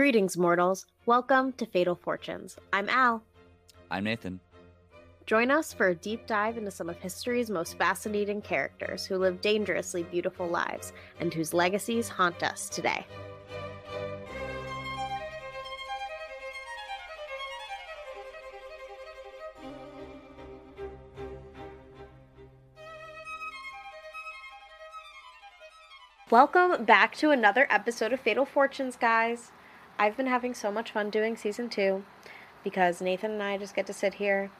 Greetings, mortals. Welcome to Fatal Fortunes. I'm Al. I'm Nathan. Join us for a deep dive into some of history's most fascinating characters who live dangerously beautiful lives and whose legacies haunt us today. Welcome back to another episode of Fatal Fortunes, guys. I've been having so much fun doing season two because Nathan and I just get to sit here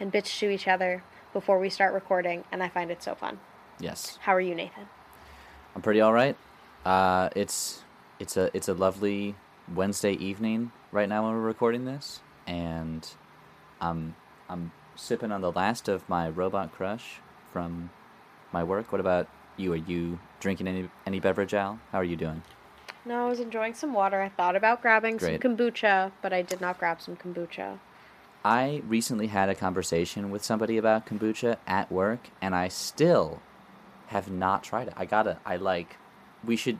and bitch to each other before we start recording, and I find it so fun. Yes, How are you, Nathan? I'm pretty all right. Uh, it's it's a it's a lovely Wednesday evening right now when we're recording this, and I'm I'm sipping on the last of my robot crush from my work. What about you? Are you drinking any any beverage, Al? How are you doing? No, I was enjoying some water. I thought about grabbing Great. some kombucha, but I did not grab some kombucha. I recently had a conversation with somebody about kombucha at work, and I still have not tried it. I gotta. I like. We should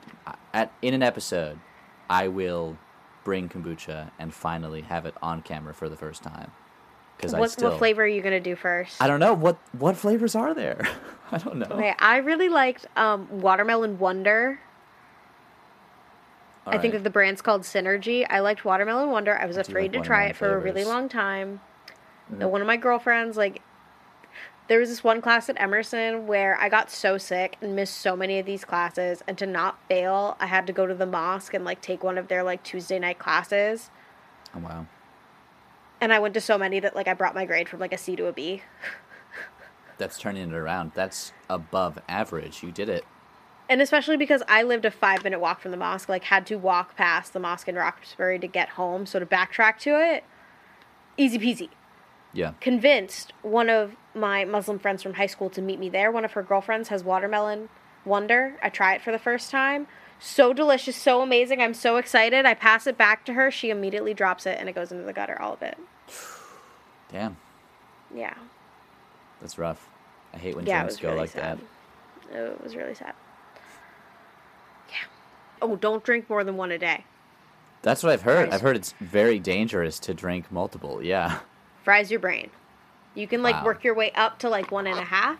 at in an episode. I will bring kombucha and finally have it on camera for the first time. Because I What, still. what flavor are you gonna do first? I don't know what what flavors are there. I don't know. Okay, I really liked um, watermelon Wonder. All I think that the brand's called Synergy. I liked Watermelon Wonder. I was I afraid like to try it for a really. Mm-hmm. long time. And One of my girlfriends, like, there was this one class at Emerson where I got so sick and missed so many of these classes, and to not fail, I had to go to the mosque and like take one of their like Tuesday night classes. Oh wow. And I went to so many that like I brought my grade from like a C to a B. That's turning it around. That's above average. You did it. And especially because I lived a five minute walk from the mosque, like had to walk past the mosque in Roxbury to get home. So to backtrack to it, easy peasy. Yeah. Convinced one of my Muslim friends from high school to meet me there. One of her girlfriends has watermelon wonder. I try it for the first time. So delicious, so amazing. I'm so excited. I pass it back to her. She immediately drops it and it goes into the gutter, all of it. Damn. Yeah. That's rough. I hate when yeah, was go really like sad. that. It was really sad. Oh, don't drink more than one a day. That's what I've heard. Fries. I've heard it's very dangerous to drink multiple. Yeah. fries your brain. You can like Wow. work your way up to like one and a half,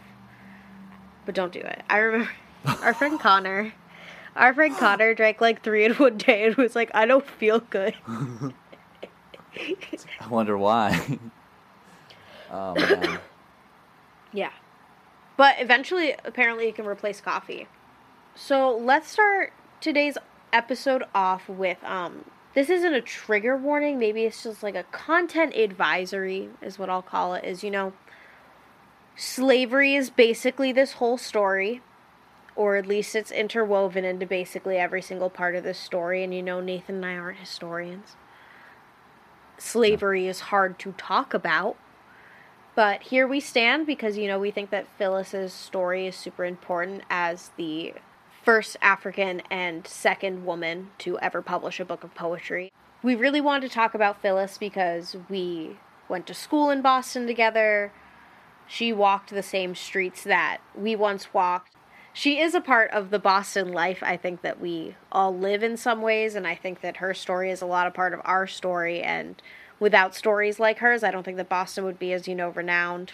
but don't do it. I remember our friend Connor. Our friend Connor drank like three in one day and was like, "I don't feel good." I wonder why. oh man. Yeah, but eventually, apparently, you can replace coffee. So let's start today's episode off with um. This isn't a trigger warning. Maybe it's just like a content advisory, is what I'll call it. Is you know, slavery is basically this whole story, or at least it's interwoven into basically every single part of this story. And you know, Nathan and I aren't historians. Slavery is hard to talk about. But here we stand because, you know, we think that Phillis's story is super important as the first African and second woman to ever publish a book of poetry. We really wanted to talk about Phillis because we went to school in Boston together. She walked the same streets that we once walked. She is a part of the Boston life, I think, that we all live in some ways, and I think that her story is a lot of part of our story. And without stories like hers, I don't think that Boston would be as, you know, renowned.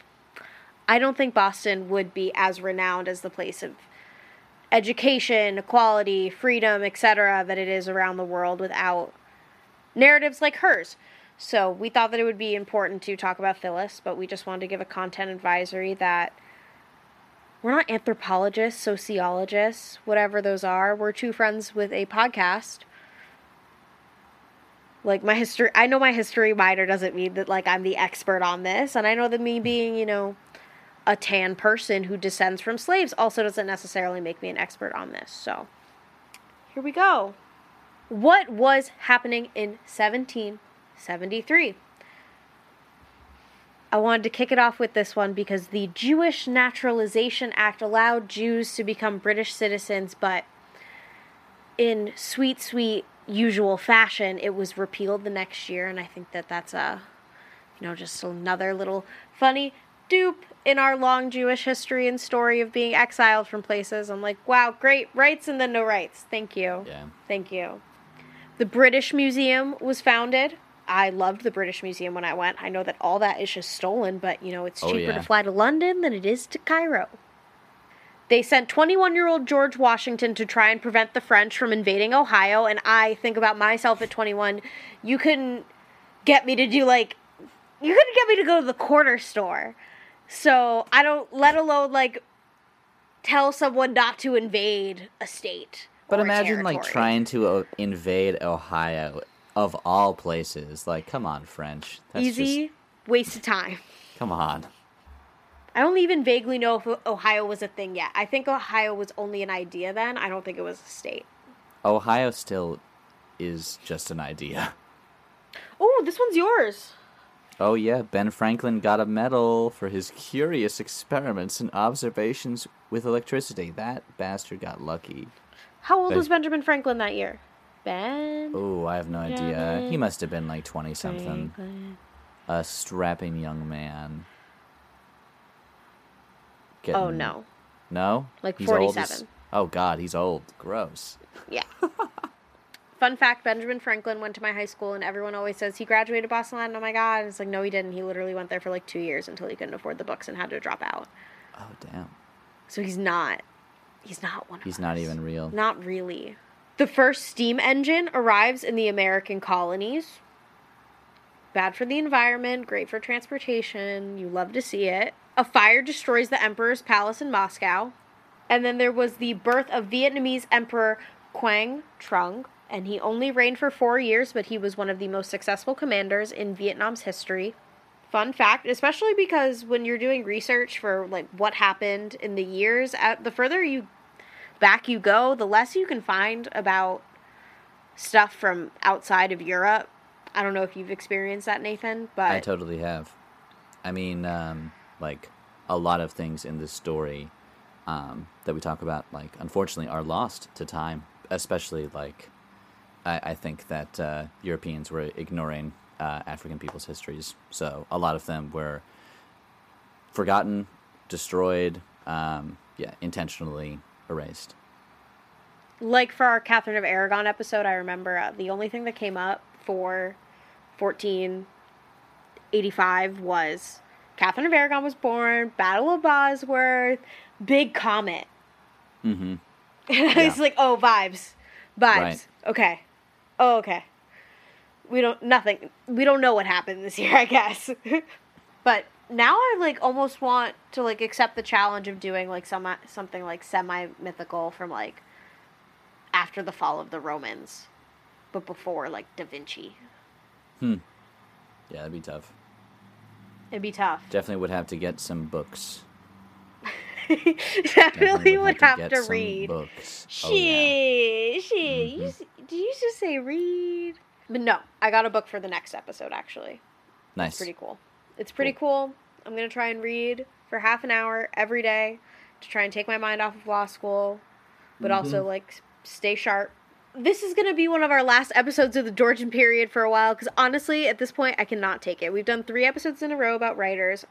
I don't think Boston would be as renowned as the place of education, equality, freedom, etc., that it is around the world without narratives like hers. So we thought that it would be important to talk about Phillis, but we just wanted to give a content advisory that we're not anthropologists, sociologists, whatever those are. We're two friends with a podcast. Like my history, I know my history minor doesn't mean that like I'm the expert on this, and I know that me being, you know, a tan person who descends from slaves also doesn't necessarily make me an expert on this. So, here we go. What was happening in 1773? I wanted to kick it off with this one because the Jewish Naturalization Act allowed Jews to become British citizens, but in sweet, sweet, usual fashion, it was repealed the next year, and I think that that's a, you know, just another little funny dupe in our long Jewish history and story of being exiled from places. I'm like, wow, great rights and then no rights. Thank you. Yeah. Thank you. The British Museum was founded. I loved the British Museum when I went. I know that all that is just stolen, but you know, it's Oh, cheaper yeah. to fly to London than it is to Cairo. They sent 21 year old George Washington to try and prevent the French from invading Ohio. And I think about myself at 21. You couldn't get me to do like, you couldn't get me to go to the corner store. So I don't, let alone like tell someone not to invade a state. But imagine like trying to uh, invade Ohio of all places. Like, come on, French. That's Easy, waste of time. Come on. I don't even vaguely know if Ohio was a thing yet. I think Ohio was only an idea then. I don't think it was a state. Ohio still is just an idea. Oh, this one's yours. Oh yeah, Ben Franklin got a medal for his curious experiments and observations with electricity. That bastard got lucky. How old was Benjamin Franklin that year? Ben. Oh, I have no idea. He must have been like twenty something. A strapping young man. Oh no. No? Like He's old as- 47. Oh god, he's old. Gross. Yeah. Fun fact: Benjamin Franklin went to my high school, and everyone always says he graduated Boston Latin. Oh my god! And it's like no, he didn't. He literally went there for like two years until he couldn't afford the books and had to drop out. Oh damn. So he's not. He's not one of He's not even real. Not really. The first steam engine arrives in the American colonies. Bad for the environment, great for transportation. You love to see it. A fire destroys the emperor's palace in Moscow. And then there was the birth of Vietnamese Emperor Quang Trung, and he only reigned for four years, but he was one of the most successful commanders in Vietnam's history. Fun fact, especially because when you're doing research for like what happened in the years, at, the further you back you go, the less you can find about stuff from outside of Europe. I don't know if you've experienced that, Nathan, but I totally have. I mean, um, like a lot of things in this story um, that we talk about, like unfortunately, are lost to time. Especially like, I, I think that uh, Europeans were ignoring uh, African people's histories, so a lot of them were forgotten, destroyed, um, yeah, intentionally erased. like for our Catherine of Aragon episode, I remember uh, the only thing that came up for 1485 was Catherine of Aragon was born, Battle of Bosworth, Big Comet. Mm-hmm. And I Yeah. was like, oh, vibes. Vibes. Right. Okay. Oh, okay. We don't, nothing. We don't know what happened this year, I guess. but now I like almost want to like accept the challenge of doing like some something like semi mythical from like after the fall of the Romans, but before like Da Vinci. Hmm. Yeah, that'd be tough. It'd be tough. Definitely would have to get some books. Definitely would have to some read. books. Shit, Oh, yeah. shit. You, did you just say read? But no, I got a book for the next episode. Actually, Nice. it's pretty cool. It's pretty cool. I'm gonna try and read for half an hour every day to try and take my mind off of law school, but also Mm-hmm. like stay sharp. This is gonna be one of our last episodes of the Georgian period for a while because honestly, at this point, I cannot take it. We've done three episodes in a row about writers.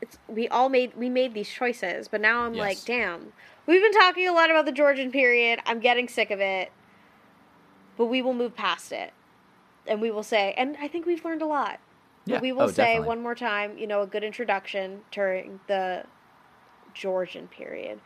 It's we all made we made these choices, but now I'm like, damn. We've been talking a lot about the Georgian period. I'm getting sick of it. But we will move past it. And we will say, and I think we've learned a lot. Yeah. But we will oh, say definitely. one more time, you know, a good introduction during the Georgian period.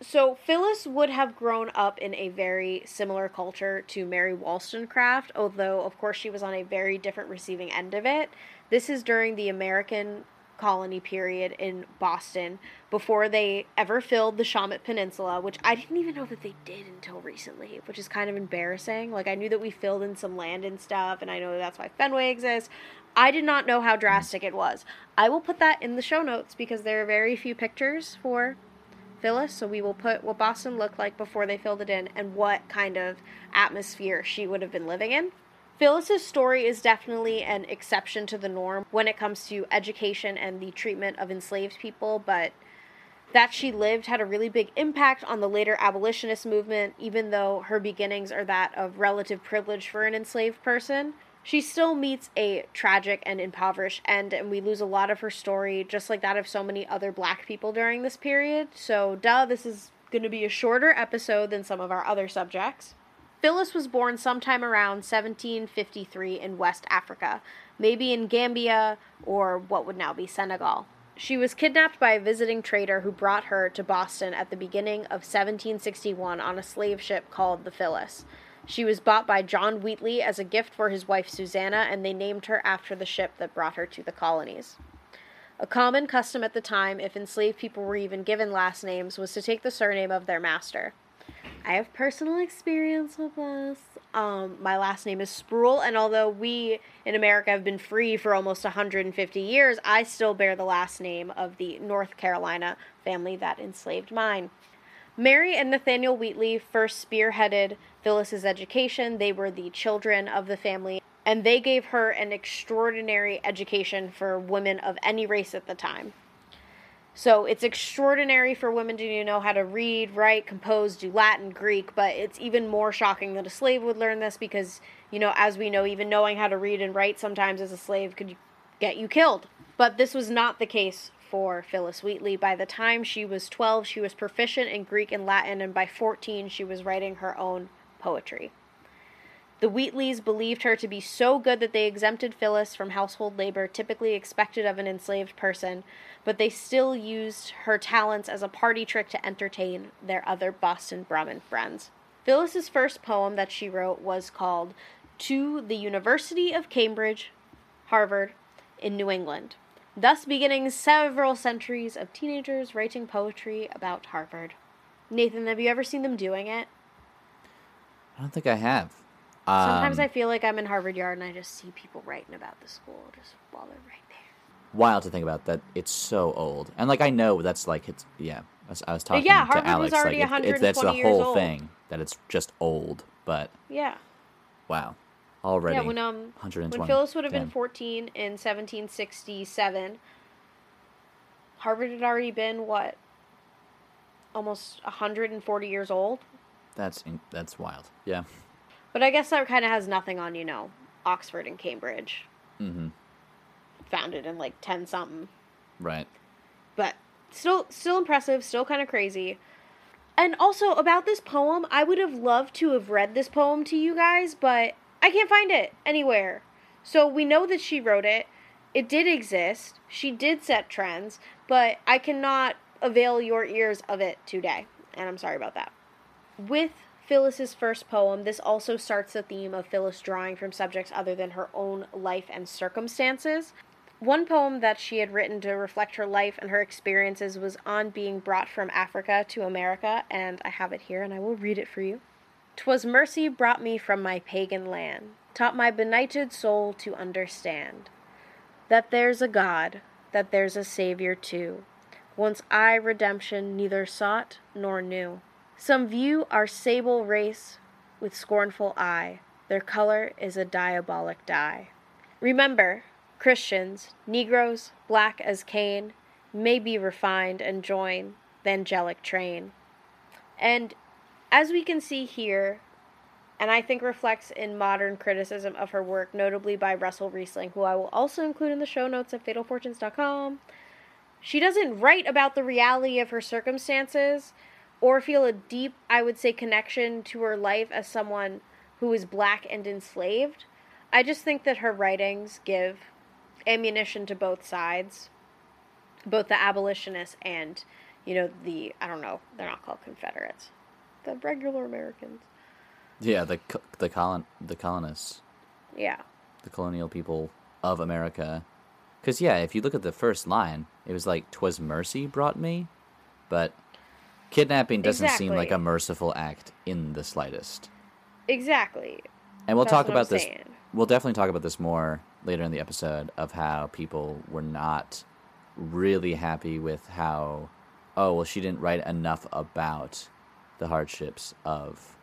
So Phillis would have grown up in a very similar culture to Mary Wollstonecraft, although of course she was on a very different receiving end of it. This is during the American colony period in Boston before they ever filled the Shawmut Peninsula, which I didn't even know that they did until recently, which is kind of embarrassing. Like I knew that we filled in some land and stuff, and I know that's why Fenway exists. I did not know how drastic it was. I will put that in the show notes because there are very few pictures for Phillis, so we will put what Boston looked like before they filled it in and what kind of atmosphere she would have been living in. Phillis's story is definitely an exception to the norm when it comes to education and the treatment of enslaved people, but that she lived had a really big impact on the later abolitionist movement, even though her beginnings are that of relative privilege for an enslaved person. She still meets a tragic and impoverished end, and we lose a lot of her story, just like that of so many other black people during this period. So, duh, this is going to be a shorter episode than some of our other subjects. Phillis was born sometime around 1753 in West Africa, maybe in Gambia or what would now be Senegal. She was kidnapped by a visiting trader who brought her to Boston at the beginning of 1761 on a slave ship called the Phillis. She was bought by John Wheatley as a gift for his wife Susanna, and they named her after the ship that brought her to the colonies. A common custom at the time, if enslaved people were even given last names, was to take the surname of their master. I have personal experience with this. Um, my last name is Sproul, and although we in America have been free for almost 150 years, I still bear the last name of the North Carolina family that enslaved mine. Mary and Nathaniel Wheatley first spearheaded Phillis's education. They were the children of the family, and they gave her an extraordinary education for women of any race at the time. So it's extraordinary for women to know how to read, write, compose, do Latin, Greek, but it's even more shocking that a slave would learn this because, you know, as we know, even knowing how to read and write sometimes as a slave could get you killed. But this was not the case for Phillis Wheatley. By the time she was 12, she was proficient in Greek and Latin, and by 14, she was writing her own poetry. The Wheatleys believed her to be so good that they exempted Phillis from household labor typically expected of an enslaved person, but they still used her talents as a party trick to entertain their other Boston Brahmin friends. Phillis's first poem that she wrote was called To the University of Cambridge, Harvard, in New England, thus beginning several centuries of teenagers writing poetry about Harvard. Nathan, have you ever seen them doing it? I don't think I have. Sometimes Um, I feel like I'm in Harvard Yard and I just see people writing about the school just while they're right there. wild to think about that it's so old and like i know that's like it's yeah i was, I was talking yeah, to Harvard was alex already like it, it, that's the whole old. thing that it's just old but Yeah. wow already Yeah, when um 120 when Phillis would have been 14 in 1767, Harvard had already been what? Almost 140 years old. that's in, that's wild yeah But I guess that kind of has nothing on, you know, Oxford and Cambridge, mm-hmm. Founded in like 10 something. right. But still still impressive still kind of crazy. And also about this poem i would have loved to have read this poem to you guys but i can't find it anywhere. So we know that she wrote it. It did exist. She did set trends but i cannot avail your ears of it today. And i'm sorry about that. With Phillis's first poem, this also starts the theme of Phillis drawing from subjects other than her own life and circumstances. One poem that she had written to reflect her life and her experiences was on being brought from Africa to America, and I have it here and I will read it for you. "'Twas mercy brought me from my pagan land, taught my benighted soul to understand that there's a God, that there's a Savior too. Once I redemption neither sought nor knew. Some view our sable race with scornful eye, their color is a diabolic dye. Remember, Christians, Negroes, black as Cain, may be refined and join the angelic train. And as we can see here, and I think reflects in modern criticism of her work, notably by Russell Reising, who I will also include in the show notes at fatalfortunes.com. She doesn't write about the reality of her circumstances or feel a deep, I would say, connection to her life as someone who is black and enslaved. I just think that her writings give ammunition to both sides, both the abolitionists and, you know, the, I don't know, they're not called Confederates, the regular Americans. yeah the the colon the colonists Yeah. the colonial people of america because yeah if you look at the first line it was like twas mercy brought me but kidnapping doesn't seem like a merciful act in the slightest Exactly. And we'll That's talk about this. saying. We'll definitely talk about this more later in the episode of how people were not really happy with how, oh, well, she didn't write enough about the hardships of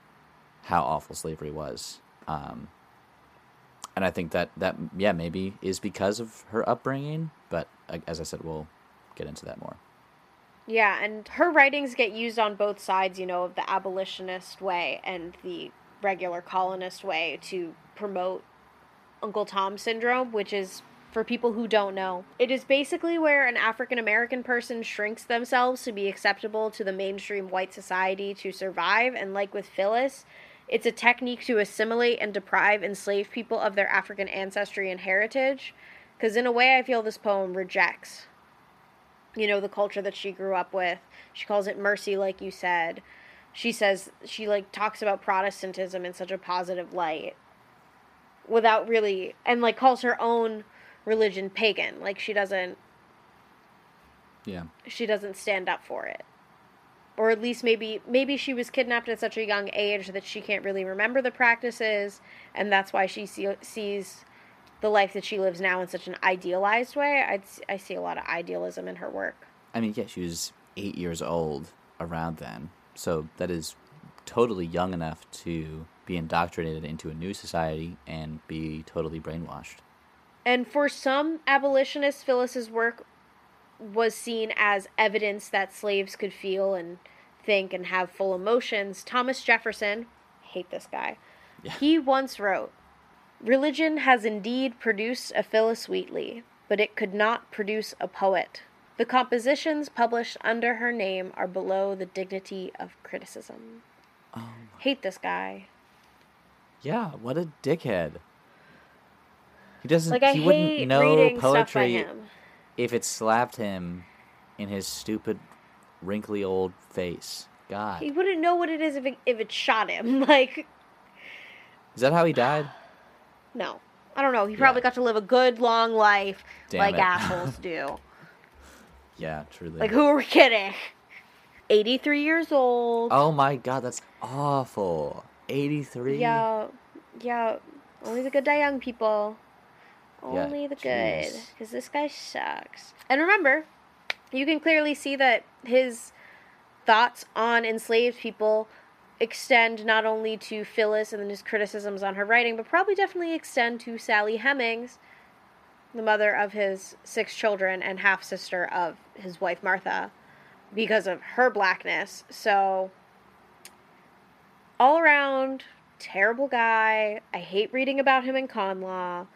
how awful slavery was. Um, and I think that, that, yeah, maybe is because of her upbringing. But uh, as I said, we'll get into that more. Yeah, and her writings get used on both sides, you know, of the abolitionist way and the regular colonist way to promote Uncle Tom syndrome, which is for people who don't know. It is basically where an African American person shrinks themselves to be acceptable to the mainstream white society to survive, and like with Phillis, It's a technique to assimilate and deprive enslaved people of their African ancestry and heritage. Because, in a way, I feel this poem rejects, you know, the culture that she grew up with. She calls it mercy, like you said. She says, she like talks about Protestantism in such a positive light without really, and like calls her own religion pagan. Like, she doesn't Yeah. she doesn't stand up for it or at least maybe maybe she was kidnapped at such a young age that she can't really remember the practices and that's why she see, sees the life that she lives now in such an idealized way I'd, i see a lot of idealism in her work I mean, yeah, she was eight years old around then, so that is totally young enough to be indoctrinated into a new society and be totally brainwashed. and for some abolitionists phillis's work was seen as evidence that slaves could feel and think and have full emotions thomas jefferson hate this guy Yeah. He once wrote, Religion has indeed produced a Phillis Wheatley, but it could not produce a poet. The compositions published under her name are below the dignity of criticism. Oh, Hate this guy. yeah, what a dickhead. He doesn't. Like I he wouldn't know reading stuff by poetry if it slapped him in his stupid, wrinkly old face. God, He wouldn't know what it is if it, if it shot him. Like, is that how he died? No. I don't know. He probably got to live a good long life Damn like it. assholes do. Yeah, truly. Like, who are we kidding? 83 years old. oh my God, that's awful. Eighty-three. Yeah, yeah. Only the good die young, people. Yeah, Only the good. Because this guy sucks. And remember, you can clearly see that his thoughts on enslaved people extend not only to Phillis and his criticisms on her writing, but probably definitely extend to Sally Hemings, the mother of his six children and half sister of his wife Martha, because of her blackness. So, all around, terrible guy. I hate reading about him in con law.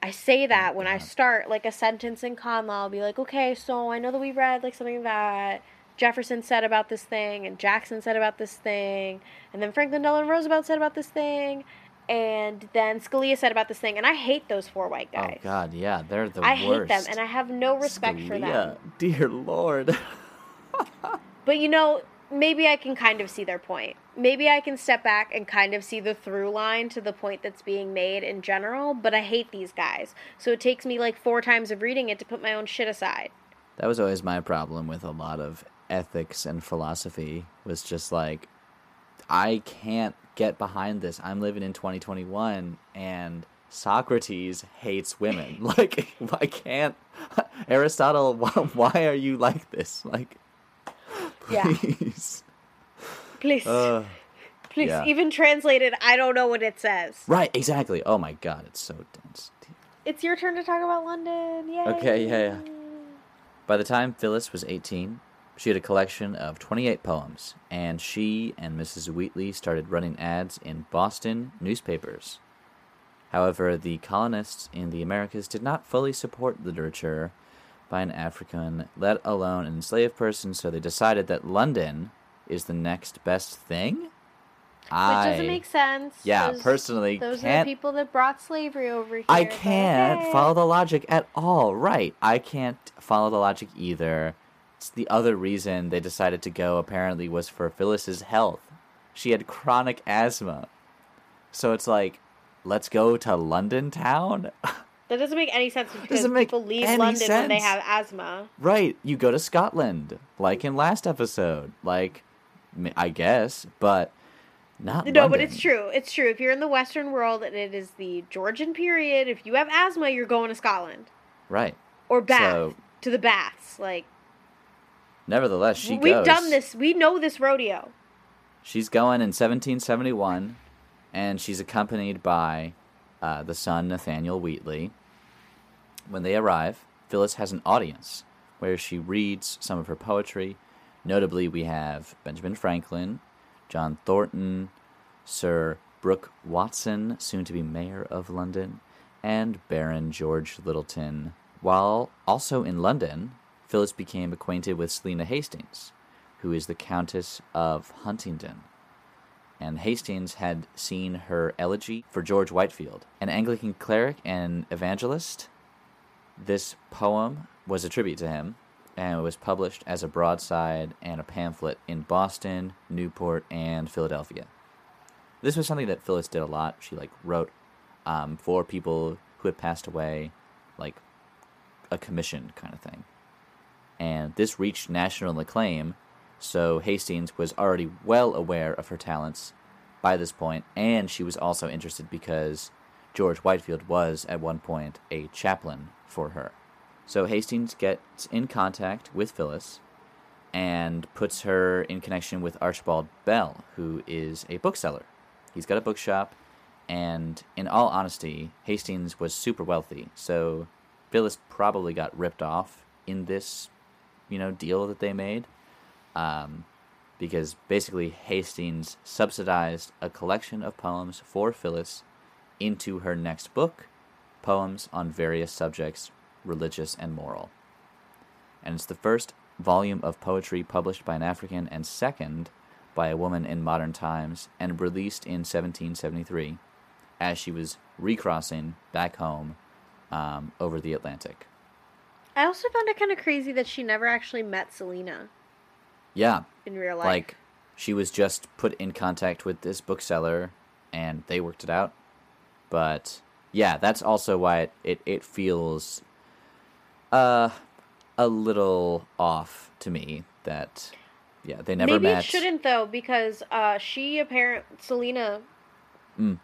I say that when I start like a sentence in con law, I'll be like, okay, so I know that we read like something that Jefferson said about this thing, and Jackson said about this thing, and then Franklin Delano Roosevelt said about this thing, and then Scalia said about this thing, and I hate those four white guys. Oh guys. God, yeah, they're the I hate them, and I have no respect for them. Scalia, Dear Lord. But you know, maybe I can kind of see their point. Maybe I can step back and kind of see the through line to the point that's being made in general, but I hate these guys. So it takes me like four times of reading it to put my own shit aside. That was always my problem with a lot of ethics and philosophy was just like I can't get behind this. I'm living in 2021 and Socrates hates women. like I can't Aristotle, why, why are you like this? Like Yeah. please. Please, Uh, please, yeah. even translated, I don't know what it says. right, exactly. Oh my god, it's so dense. It's your turn to talk about London. Yay. Okay, yeah, yeah. By the time Phillis was 18, she had a collection of 28 poems, and she and Mrs. Wheatley started running ads in Boston newspapers. However, the colonists in the Americas did not fully support literature by an African, let alone an enslaved person, so they decided that London is the next best thing. Which I, doesn't make sense. yeah, Those- personally, Those are the people that brought slavery over here. I can't okay. follow the logic at all. Right. I can't follow the logic either. The other reason they decided to go apparently was for Phillis's health. She had chronic asthma. So it's like, let's go to London town? That doesn't make any sense because Doesn't make people leave London when they have asthma. right. You go to Scotland, like in last episode. Like, I guess, but not No, but it's true. It's true. If you're in the Western world and it is the Georgian period, if you have asthma, you're going to Scotland Right. or Bath So, to the baths. Like nevertheless, she goes. we've goes. done this. We know this rodeo. She's going in 1771, and she's accompanied by uh, the son Nathaniel Wheatley. When they arrive, Phillis has an audience where she reads some of her poetry. Notably, we have Benjamin Franklin, John Thornton, Sir Brooke Watson, soon to be mayor of London, and Baron George Lyttelton. While also in London, Phillis became acquainted with Selina Hastings, who is the Countess of Huntingdon. and Hastings had seen her elegy for George Whitefield, an Anglican cleric and evangelist. This poem was a tribute to him, and was published as a broadside and a pamphlet in Boston, Newport, and Philadelphia. This was something that Phillis did a lot. She like wrote um, for people who had passed away, like a commission kind of thing. And this reached national acclaim, so Hastings was already well aware of her talents by this point, and she was also interested because George Whitefield was at one point a chaplain for her. So Hastings gets in contact with Phillis and puts her in connection with Archibald Bell, who is a bookseller. He's got a bookshop, and in all honesty, Hastings was super wealthy, so Phillis probably got ripped off in this, you know, deal that they made. Um, because basically Hastings subsidized a collection of poems for Phillis into her next book, poems on various subjects, religious and moral. And it's the first volume of poetry published by an African and second by a woman in modern times and released in 1773 as she was recrossing back home um, over the Atlantic. I also found it kind of crazy that she never actually met Selina Yeah, in real life. like she was just put in contact with this bookseller and they worked it out. But yeah, that's also why it, it, it feels uh a little off to me that yeah, they never Maybe met. it shouldn't though, because uh, she apparent Selina, Mm.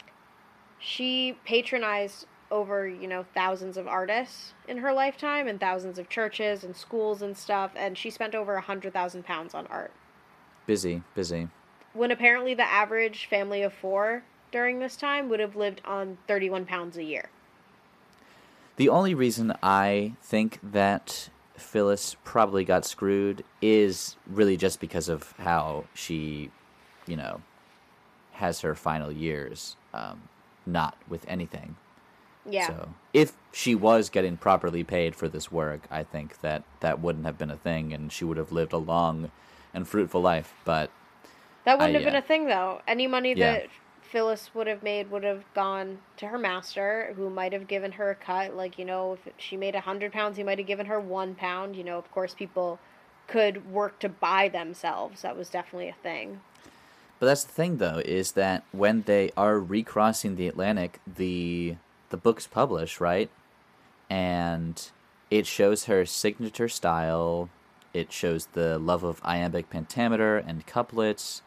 she patronized over you know thousands of artists in her lifetime and thousands of churches and schools and stuff, and she spent over a hundred thousand pounds on art. Busy, busy. When apparently the average family of four during this time would have lived on thirty-one pounds a year. The only reason I think that Phillis probably got screwed is really just because of how she, you know, has her final years um, not with anything. Yeah. So if she was getting properly paid for this work, I think that that wouldn't have been a thing, and she would have lived a long and fruitful life. But That wouldn't I, have been uh, a thing, though. Any money yeah. that Phillis would have made would have gone to her master, who might have given her a cut. Like, you know, if she made a hundred pounds, he might have given her one pound. You know, of course, people could work to buy themselves. That was definitely a thing. But that's the thing, though, is that when they are recrossing the Atlantic, the the book's published, right? And it shows her signature style. It shows the love of iambic pentameter and couplets,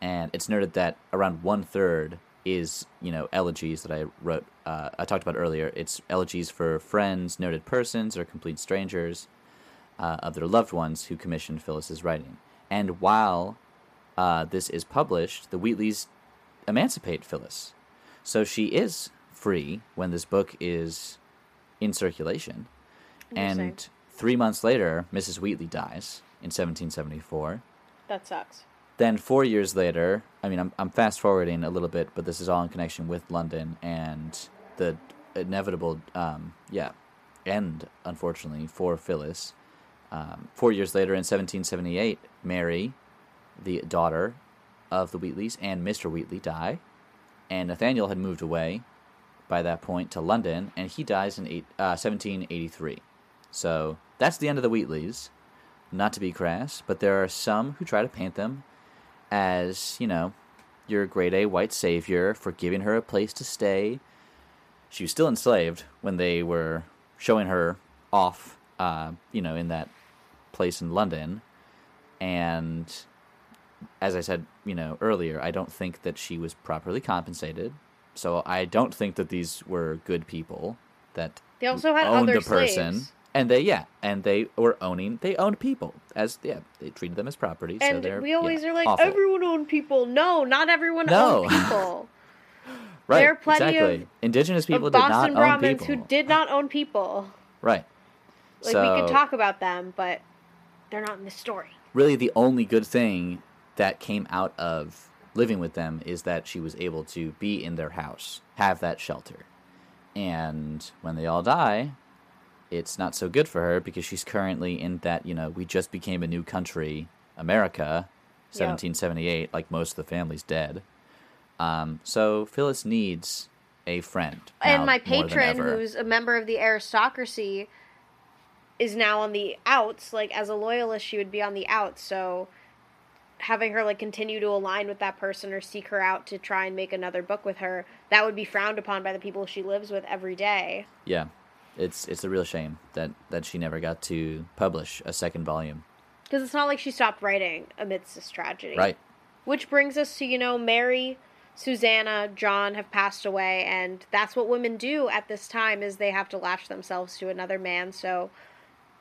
and it's noted that around one third is you know elegies that I wrote. Uh, I talked about earlier. It's elegies for friends, noted persons, or complete strangers uh, of their loved ones who commissioned Phillis's writing. And while uh, this is published, the Wheatleys emancipate Phillis. So she is free when this book is in circulation. And three months later, Mrs. Wheatley dies in 1774. That sucks. Then four years later, I mean, I'm, I'm fast forwarding a little bit, but this is all in connection with London and the inevitable, um, yeah, end, unfortunately, for Phillis. Um, four years later, in 1778, Mary, the daughter of the Wheatleys, and Mr. Wheatley die. And Nathaniel had moved away by that point to London, and he dies in eight, uh, 1783. So that's the end of the Wheatleys. Not to be crass, but there are some who try to paint them as, you know, your grade A white savior for giving her a place to stay. She was still enslaved when they were showing her off, uh, you know, in that place in London. And as I said, you know, earlier, I don't think that she was properly compensated. So I don't think that these were good people that They also had owned other the person. slaves. And they, yeah, and they were owning. They owned people as, yeah, they treated them as property. so And they're, we always yeah, are like, awful. everyone owned people. No, not everyone No. owned people. right, there are plenty exactly. of- Indigenous people of did Boston not own Brahmins people. who did not own people. Right. Like so, we could talk about them, but they're not in the story. really the only good thing that came out of living with them is that she was able to be in their house, have that shelter. And when they all die, it's not so good for her because she's currently in that, you know, we just became a new country, America, 1778, like most of the family's dead. Um, so Phillis needs a friend. and my patron, who's a member of the aristocracy, is now on the outs. Like as a loyalist, she would be on the outs. So having her like continue to align with that person or seek her out to try and make another book with her, that would be frowned upon by the people she lives with every day. yeah, it's it's a real shame that that she never got to publish a second volume. Because it's not like she stopped writing amidst this tragedy. Right. Which brings us to, you know, Mary, Susanna, John have passed away, and that's what women do at this time is they have to lash themselves to another man. So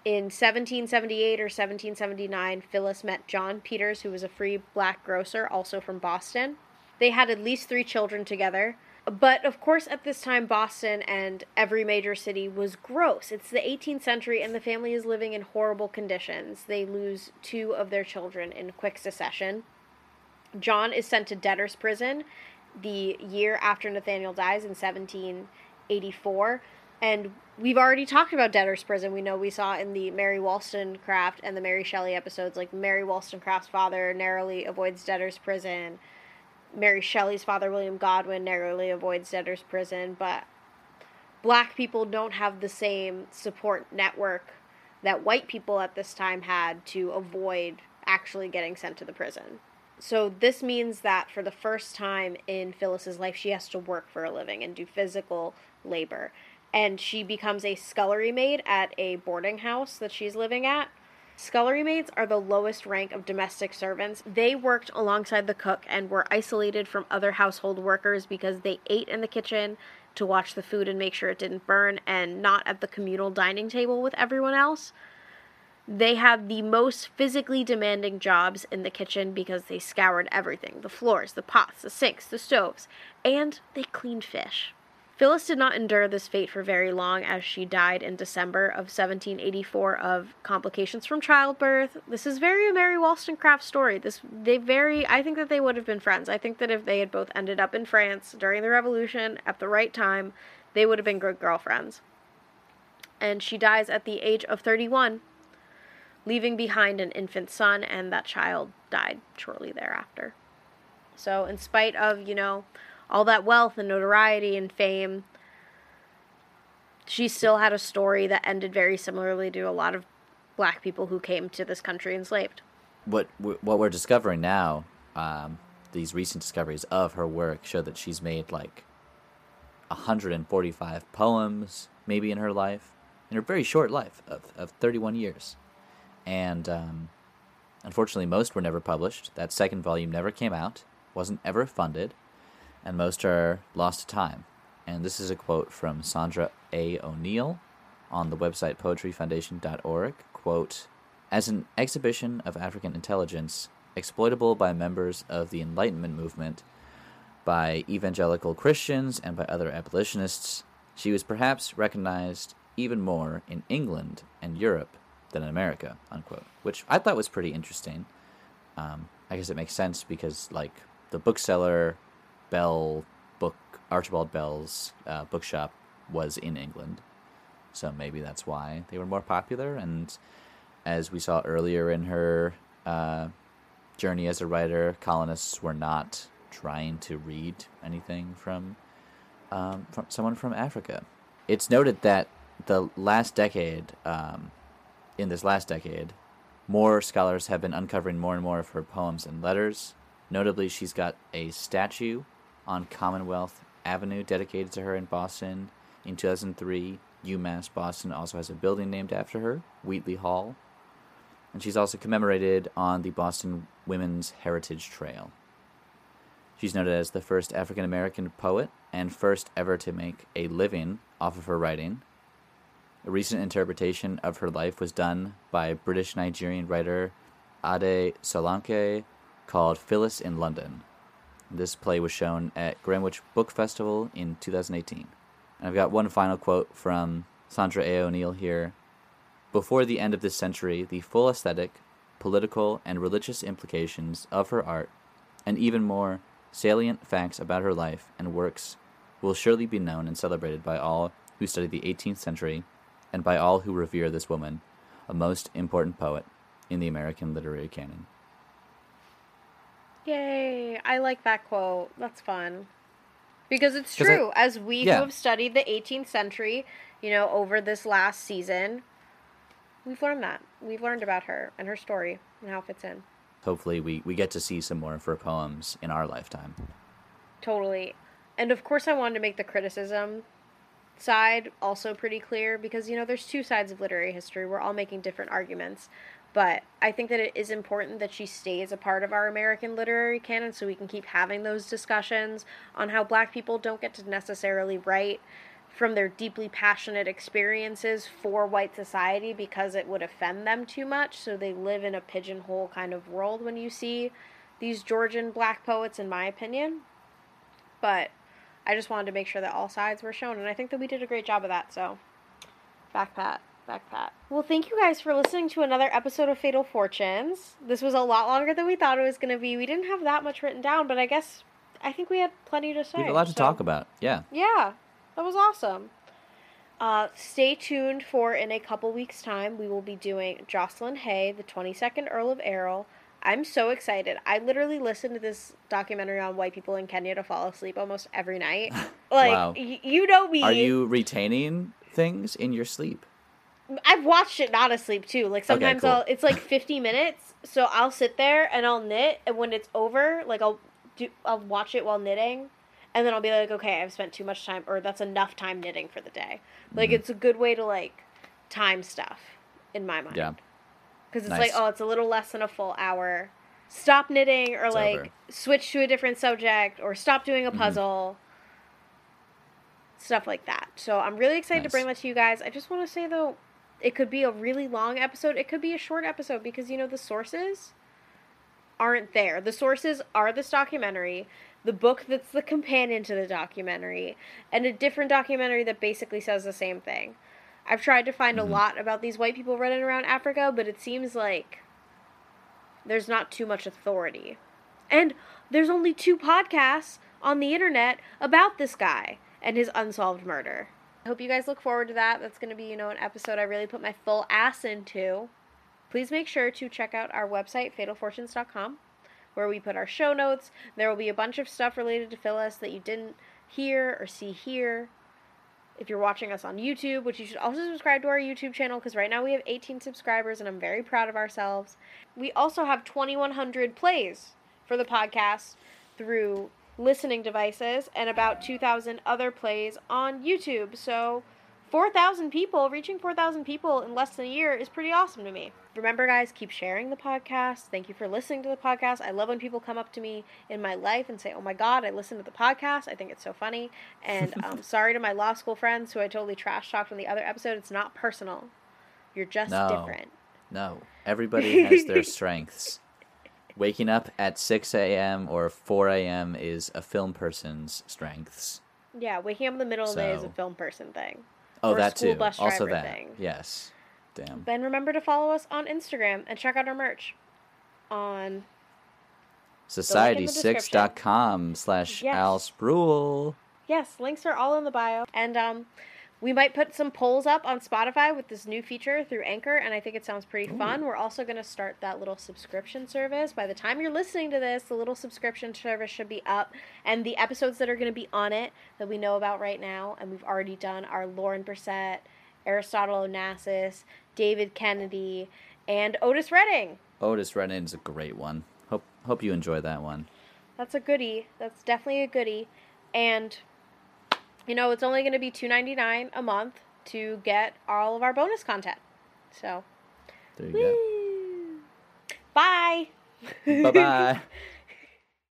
in 1778 or 1779, Phillis met John Peters, who was a free black grocer, also from Boston. They had at least three children together. But of course, at this time, Boston and every major city was gross. It's the 18th century, and the family is living in horrible conditions. They lose two of their children in quick succession. John is sent to debtor's prison the year after Nathaniel dies in 1784. And we've already talked about debtor's prison. We know we saw in the Mary Wollstonecraft and the Mary Shelley episodes, like Mary Wollstonecraft's father narrowly avoids debtor's prison. Mary Shelley's father, William Godwin, narrowly avoids debtor's prison. But black people don't have the same support network that white people at this time had to avoid actually getting sent to the prison. So this means that for the first time in Phillis's life, she has to work for a living and do physical labor. And she becomes a scullery maid at a boarding house that she's living at. Scullery maids are the lowest rank of domestic servants. They worked alongside the cook and were isolated from other household workers because they ate in the kitchen to watch the food and make sure it didn't burn and not at the communal dining table with everyone else. They had the most physically demanding jobs in the kitchen because they scoured everything the floors, the pots, the sinks, the stoves, and they cleaned fish. Phillis did not endure this fate for very long as she died in December of 1784 of complications from childbirth. This is very a Mary Wollstonecraft story. This they very I think that they would have been friends. I think that if they had both ended up in France during the revolution at the right time, they would have been good girlfriends. And she dies at the age of 31 leaving behind an infant son, and that child died shortly thereafter. So, in spite of, you know, all that wealth and notoriety and fame, she still had a story that ended very similarly to a lot of black people who came to this country enslaved. What what we're discovering now, um, these recent discoveries of her work show that she's made like 145 poems, maybe in her life, in her very short life of, of 31 years. And um, unfortunately, most were never published. That second volume never came out, wasn't ever funded, and most are lost to time. And this is a quote from Sondra A. O'Neale on the website poetryfoundation.org. Quote, As an exhibition of African intelligence, exploitable by members of the Enlightenment movement, by evangelical Christians, and by other abolitionists, she was perhaps recognized even more in England and Europe than in America, unquote. Which I thought was pretty interesting. Um, I guess it makes sense because, like, the bookseller Bell book Archibald Bell's uh, bookshop was in England, so maybe that's why they were more popular. And as we saw earlier in her uh, journey as a writer, colonists were not trying to read anything from um, from someone from Africa. It's noted that the last decade, um, in this last decade, more scholars have been uncovering more and more of her poems and letters. Notably, she's got a statue on Commonwealth Avenue dedicated to her in Boston. In 2003, UMass Boston also has a building named after her, Wheatley Hall. And she's also commemorated on the Boston Women's Heritage Trail. She's noted as the first African American poet and first ever to make a living off of her writing. A recent interpretation of her life was done by British Nigerian writer Ade Solanke called Phillis in London. This play was shown at Greenwich Book Festival in 2018. And I've got one final quote from Sondra A. O'Neale here. Before the end of this century, the full aesthetic, political, and religious implications of her art, and even more salient facts about her life and works, will surely be known and celebrated by all who study the 18th century and by all who revere this woman, a most important poet in the American literary canon. Yay! I like that quote. That's fun. Because it's 'Cause I- true. As we Yeah. who have studied the 18th century, you know, over this last season, we've learned that. We've learned about her and her story and how it fits in. Hopefully, we, we get to see some more of her poems in our lifetime. Totally. And of course, I wanted to make the criticism side also pretty clear because, you know, there's two sides of literary history. We're all making different arguments. But I think that it is important that she stays a part of our American literary canon so we can keep having those discussions on how black people don't get to necessarily write from their deeply passionate experiences for white society because it would offend them too much. So they live in a pigeonhole kind of world when you see these Georgian black poets, in my opinion but I just wanted to make sure that all sides were shown, and I think that we did a great job of that. So, back pat, back pat. Well, thank you guys for listening to another episode of Fatal Fortunes. This was a lot longer than we thought it was going to be. We didn't have that much written down, but I guess I think we had plenty to say. We have a lot to so- talk about. Yeah. yeah, that was awesome. Uh, stay tuned for in a couple weeks' time. We will be doing Josslyn Hay, the 22nd Earl of Erroll. I'm so excited. I literally listen to this documentary on white people in Kenya to fall asleep almost every night. Like, Wow. y- you know me. Are you retaining things in your sleep? I've watched it not asleep too. Like sometimes cool. I'll it's like 50 minutes, so I'll sit there and I'll knit and when it's over, like I'll do I'll watch it while knitting and then I'll be like, "Okay, I've spent too much time or that's enough time knitting for the day." Like Mhm. it's a good way to like time stuff in my mind. Yeah. Cuz it's Nice. like, "Oh, it's a little less than a full hour." Stop knitting or It's like over. switch to a different subject or stop doing a Mhm. puzzle. Stuff like that. So I'm really excited to bring that to you guys. I just want to say though, it could be a really long episode. It could be a short episode because you know the sources aren't there. The sources are this documentary, the book that's the companion to the documentary, and a different documentary that basically says the same thing. I've tried to find Mhm. a lot about these white people running around Africa, but it seems like there's not too much authority. And there's only two podcasts on the internet about this guy and his unsolved murder. I hope you guys look forward to that. That's going to be, you know, an episode I really put my full ass into. Please make sure to check out our website, fatalfortunes.com, where we put our show notes. There will be a bunch of stuff related to Phillis that you didn't hear or see here. If you're watching us on YouTube, which you should also subscribe to our YouTube channel because right now we have 18 subscribers and I'm very proud of ourselves. We also have 2,100 plays for the podcast through listening devices and about 2,000 other plays on YouTube. So 4,000 people, reaching 4,000 people in less than a year is pretty awesome to me. Remember, guys, keep sharing the podcast. Thank you for listening to the podcast. I love when people come up to me in my life and say, Oh my God, I listened to the podcast. I think it's so funny. And um, sorry to my law school friends who I totally trash talked on the other episode. It's not personal. You're just No. different. No. Everybody has their strengths. Waking up at 6 a.m. or 4 a.m. is a film person's strengths. Yeah, waking up in the middle of the day is a film person thing. Oh, Or that school too. bus also that. thing. Yes. Damn. Then remember to follow us on Instagram and check out our merch on Society6.com slash Yes. Al Spruill. Yes, links are all in the bio. And um, we might put some polls up on Spotify with this new feature through Anchor, and I think it sounds pretty fun. We're also going to start that little subscription service. By the time you're listening to this, the little subscription service should be up, and the episodes that are going to be on it that we know about right now, and we've already done are Lauren Brissett, Aristotle Onassis, David Kennedy, and Otis Redding. Otis Redding is a great one. Hope hope you enjoy that one. That's a goodie. That's definitely a goodie. And you know, it's only going to be two ninety nine a month to get all of our bonus content. So, There you woo. bye. go. Bye bye.